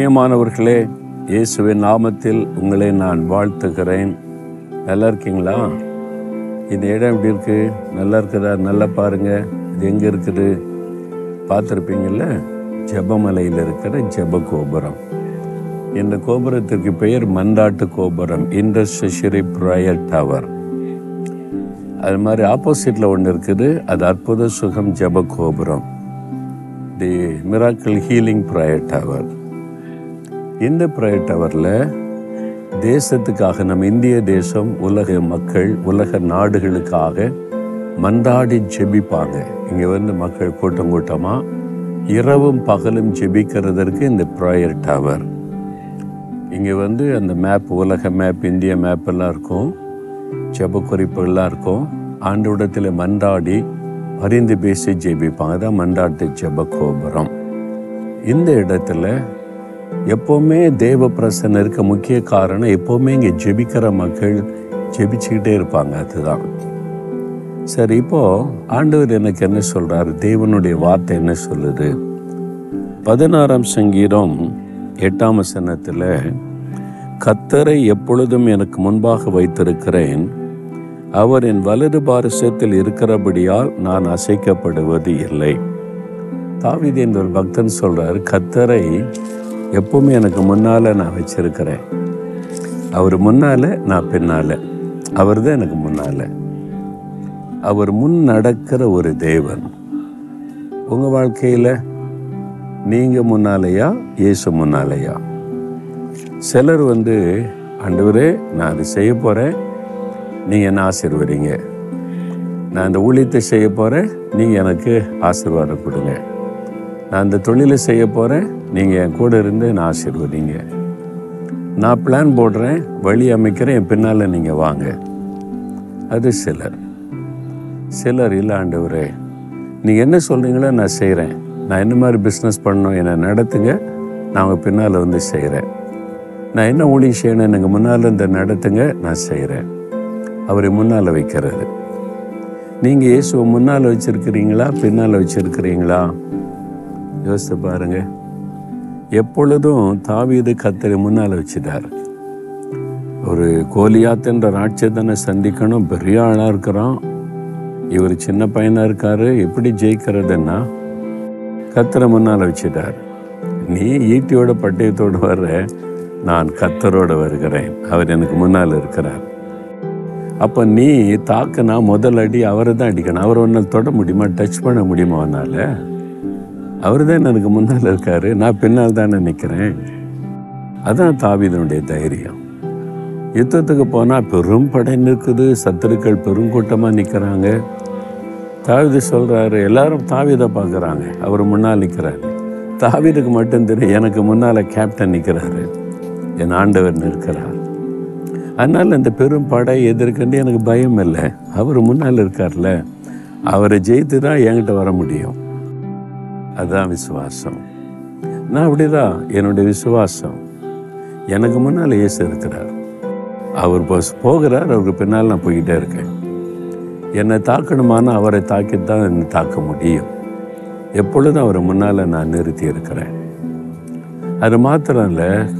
பிரியமானவர்களே இயேசுவின் நாமத்தில் உங்களை நான் வாழ்த்துகிறேன். நல்லா இருக்கீங்களா? இந்த இடம் எப்படி இருக்கு? நல்லா இருக்குதா? நல்லா பாருங்க. இது எங்கே இருக்குது? பார்த்துருப்பீங்கள்ல ஜெபமலையில் இருக்கிற ஜெப கோபுரம் இந்த கோபுரத்திற்கு பெயர் மந்தாட்டு கோபுரம் இண்டஸ்ட்ரி ப்ராயர் டவர். அது மாதிரி ஆப்போசிட்டில் ஒன்று இருக்குது. அது அற்புத சுகம் ஜெப கோபுரம் the miracle healing prayer tower. இந்த ப்ரையர் டவரில் தேசத்துக்காக நம்ம இந்திய தேசம் உலக மக்கள் உலக நாடுகளுக்காக மன்றாடி ஜெபிப்பாங்க. இங்கே வந்து மக்கள் கூட்டம் கூட்டமாக இரவும் பகலும் ஜெபிக்கிறதற்கு இந்த ப்ராயர் டவர் இங்கே வந்து அந்த மேப் உலக மேப் இந்திய மேப் எல்லாம் இருக்கும். ஜெப குறிப்புகள்லாம் இருக்கும். ஆண்டோடத்தில் மன்றாடி பரிந்து பேசி ஜெபிப்பாங்க. தான் மன்றாட்டு ஜெப கோபுரம். இந்த இடத்துல எப்போவுமே தேவ பிரசன்னம் இருக்க முக்கிய காரணம் எப்போவுமே இங்கே ஜெபிக்கிற மக்கள் ஜெபிச்சுக்கிட்டே இருப்பாங்க அதுதான். சரி இப்போது ஆண்டவர் எனக்கு என்ன சொல்கிறார் தேவனுடைய வார்த்தை என்ன சொல்லுது? பதினாறாம் சங்கீதம் எட்டாம் வசனத்தில் கத்தரை எப்பொழுதும் எனக்கு முன்பாக வைத்திருக்கிறேன். அவர் என் வலது பாரசத்தில் இருக்கிறபடியால் நான் அசைக்கப்படுவது இல்லை. தாவீது என்ற ஒரு பக்தன் சொல்கிறார் கத்தரை எப்பவுமே எனக்கு முன்னால் நான் வச்சுருக்கிறேன். அவர் முன்னால நான் பின்னால். அவர் தான் எனக்கு முன்னால். அவர் முன் நடக்கிற ஒரு தேவன். உங்கள் வாழ்க்கையில் நீங்கள் முன்னாலையா இயேசு முன்னாலையா? சிலர் வந்து ஆண்டவரே நான் அதை செய்ய போகிறேன் நீங்கள் என்ன ஆசீர்வதிங்க? நான் இந்த ஊழியத்தை செய்ய போகிறேன் நீங்கள் எனக்கு ஆசீர்வாதம் கொடுங்க. நான் இந்த தொழிலை செய்ய போகிறேன் நீங்கள் என் கூட இருந்து நான் ஆசீர்வதிங்க. நான் பிளான் போடுறேன். வழி அமைக்கிறேன். என் பின்னால் நீங்கள் வாங்க. அது சிலர். சிலர் இல்லை ஆண்டவரே நீங்கள் என்ன சொல்கிறீங்களோ நான் செய்கிறேன் நான் என்ன மாதிரி பிஸ்னஸ் பண்ணணும் என்னை நடத்துங்க. நான் உங்கள் பின்னால் வந்து செய்கிறேன் நான் என்ன ஊழியம் செய்யணும் எனக்கு முன்னால் இந்த நடத்துங்க. நான் செய்கிறேன் அவரை முன்னால் வைக்கிறது. நீங்கள் இயேசுவை முன்னால் வச்சுருக்கிறீங்களா? பின்னால் வச்சுருக்கிறீங்களா? யோசித்து பாருங்க. எப்பொழுதும் தாவீது கத்தரை முன்னால் வச்சுட்டார். ஒரு கோலியாத்துன்ற ராட்சதனை சந்திக்கணும். பெரிய ஆளாக இருக்கிறான். இவர் சின்ன பையனாக இருக்காரு. எப்படி ஜெயிக்கிறதுன்னா கத்தரை முன்னால் வச்சுட்டார். நீ ஈட்டியோட பட்டயத்தோடு வர்ற நான் கத்தரோடு வருகிறேன். அவர் எனக்கு முன்னால் இருக்கிறார். அப்போ நீ தாக்குனா முதல் அடி அவரை தான் அடிக்கணும். அவர் ஒன்றால் தொட முடியுமா? டச் பண்ண முடியுமா அவனால் அவர் தான் எனக்கு முன்னால் இருக்கார். நான் பின்னால் தானே நிற்கிறேன் அதுதான் தாவிதனுடைய தைரியம். யுத்தத்துக்கு போனால் பெரும் படை நிற்குது. சத்துருக்கள் பெருங்கூட்டமாக நிற்கிறாங்க தாவீது சொல்கிறாரு எல்லாரும் தாவிதை பார்க்குறாங்க. அவர் முன்னால் நிற்கிறாரு தாவிதுக்கு மட்டும் தெரியும் எனக்கு முன்னால் கேப்டன் நிற்கிறாரு என் ஆண்டவர் நிற்கிறார். அதனால் இந்த பெரும் படை எதிர்க்கண்டு எனக்கு பயம் இல்லை. அவர் முன்னால் இருக்கார்ல. அவரை ஜெயித்து தான் என்கிட்ட வர முடியும். அதுதான் விசுவாசம். நான் அப்படிதான் என்னுடைய விசுவாசம். எனக்கு முன்னால் இயேசு இருக்கிறார். அவர் பஸ் போகிறார் அவருக்கு பின்னால் நான் போய்கிட்டே இருக்கேன். என்னை தாக்கணுமானா அவரை தாக்கித்தான் என்னை தாக்க முடியும். எப்பொழுதும் அவரை முன்னால் நான் நிறுத்தி இருக்கிறேன். அது மாத்திரம் இல்லை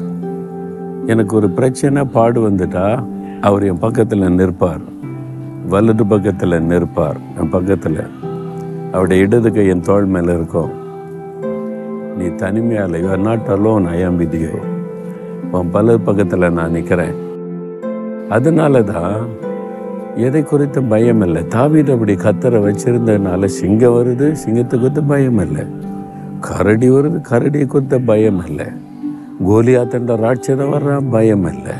எனக்கு ஒரு பிரச்சனை பாடு வந்துட்டா அவர் என் பக்கத்தில் நிற்பார். வலது பக்கத்தில் நிற்பார் என் பக்கத்தில். அவருடைய இடது கை என் தோல் மேலே இருக்கும். நீ தனிமையால் you are not alone I am with you உன் பலது பக்கத்தில் நான் நிற்கிறேன் அதனால தான் எதை குறித்து பயம் இல்லை. தாவீது அப்படி கத்தரை வச்சிருந்ததுனால சிங்கம் வருது சிங்கத்தை குறித்து பயம் இல்லை. கரடி வருது கரடியை குறித்த பயம் இல்லை. கோலியாத்தண்ட ராட்சதம் வர்றான் பயம் இல்லை.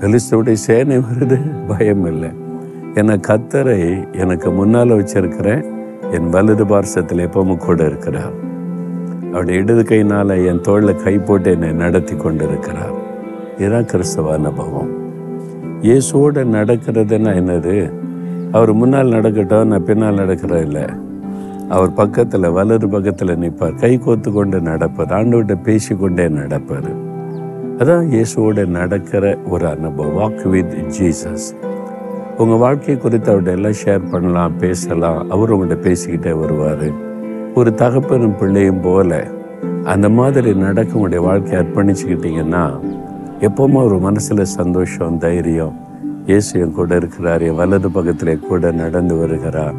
பெலிஸ்தோடைய சேனை வருது பயம் இல்லை. என கத்தரை எனக்கு முன்னால் வச்சிருக்கிறேன். என் வலது பார்சத்தில் எப்பவும் கூட இருக்கிறார். அவருடைய இடது கையினால் என் தோளில் கை போட்டு என்னை நடத்தி கொண்டிருக்கிறார். இதுதான் கிறிஸ்தவ அனுபவம். இயேசுவோட நடக்கிறதுன்னா என்னது? அவர் முன்னால் நடக்கட்டும் நான் பின்னால் நடக்கிறேன் இல்லை. அவர் பக்கத்தில் வலது பக்கத்தில் நிற்பார். கை கோத்து கொண்டு நடப்பார். ஆண்டுகிட்ட பேசி கொண்டே நடப்பார். அதான் இயேசுவோட நடக்கிற ஒரு அனுபவம். வாக் வித் ஜீசஸ் உங்கள் வாழ்க்கை குறித்து அவர்கிட்ட எல்லாம் ஷேர் பண்ணலாம் பேசலாம். அவர் உங்கள்கிட்ட பேசிக்கிட்டே வருவார். ஒரு தகப்பனும் பிள்ளையும் போல அந்த மாதிரி நடக்க உடைய வாழ்க்கையை அர்ப்பணிச்சுக்கிட்டீங்கன்னா எப்பவுமே ஒரு மனசில் சந்தோஷம் தைரியம் இயேசு என் கூட இருக்கிறார் என் வலது பக்கத்தில் என் கூட நடந்து வருகிறார்.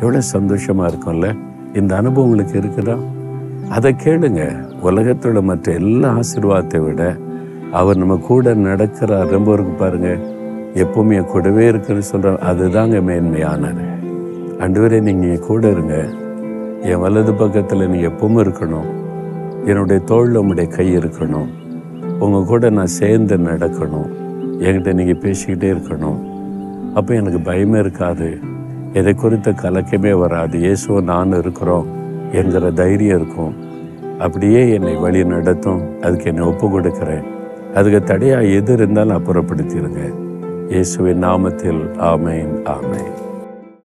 எவ்வளோ சந்தோஷமாக இருக்கும்ல? இந்த அனுபவம் உங்களுக்கு இருக்குதா? அதை கேளுங்க. உலகத்தோட மற்ற எல்லா ஆசீர்வாதத்தை விட அவர் நம்ம கூட நடக்கிறார். ரொம்ப இருக்கு பாருங்க. எப்பவுமே கூடவே இருக்குன்னு சொல்கிறார் அதுதாங்க மேன்மையானது. அண்டுவரே நீங்கள் கூட இருங்க. என் வலது பக்கத்தில் நீங்கள் எப்பவும் இருக்கணும். என்னுடைய தோளில் உங்களுடைய கை இருக்கணும். உங்கள் கூட நான் சேர்ந்து நடக்கணும். என்கிட்ட நீங்கள் பேசிக்கிட்டே இருக்கணும். அப்போ எனக்கு பயமே இருக்காது. எதை குறித்த கலக்கமே வராது. இயேசுவோ நான் இருக்கிறோம் என்கிற தைரியம் இருக்கும். அப்படியே என்னை வழி நடத்தும். அதுக்கு என்னை ஒப்பு கொடுக்குறேன். அதுக்கு தடையாக எது இருந்தாலும் அப்புறப்படுத்திடுங்க. இயேசுவின் நாமத்தில் ஆமேன் ஆமேன்.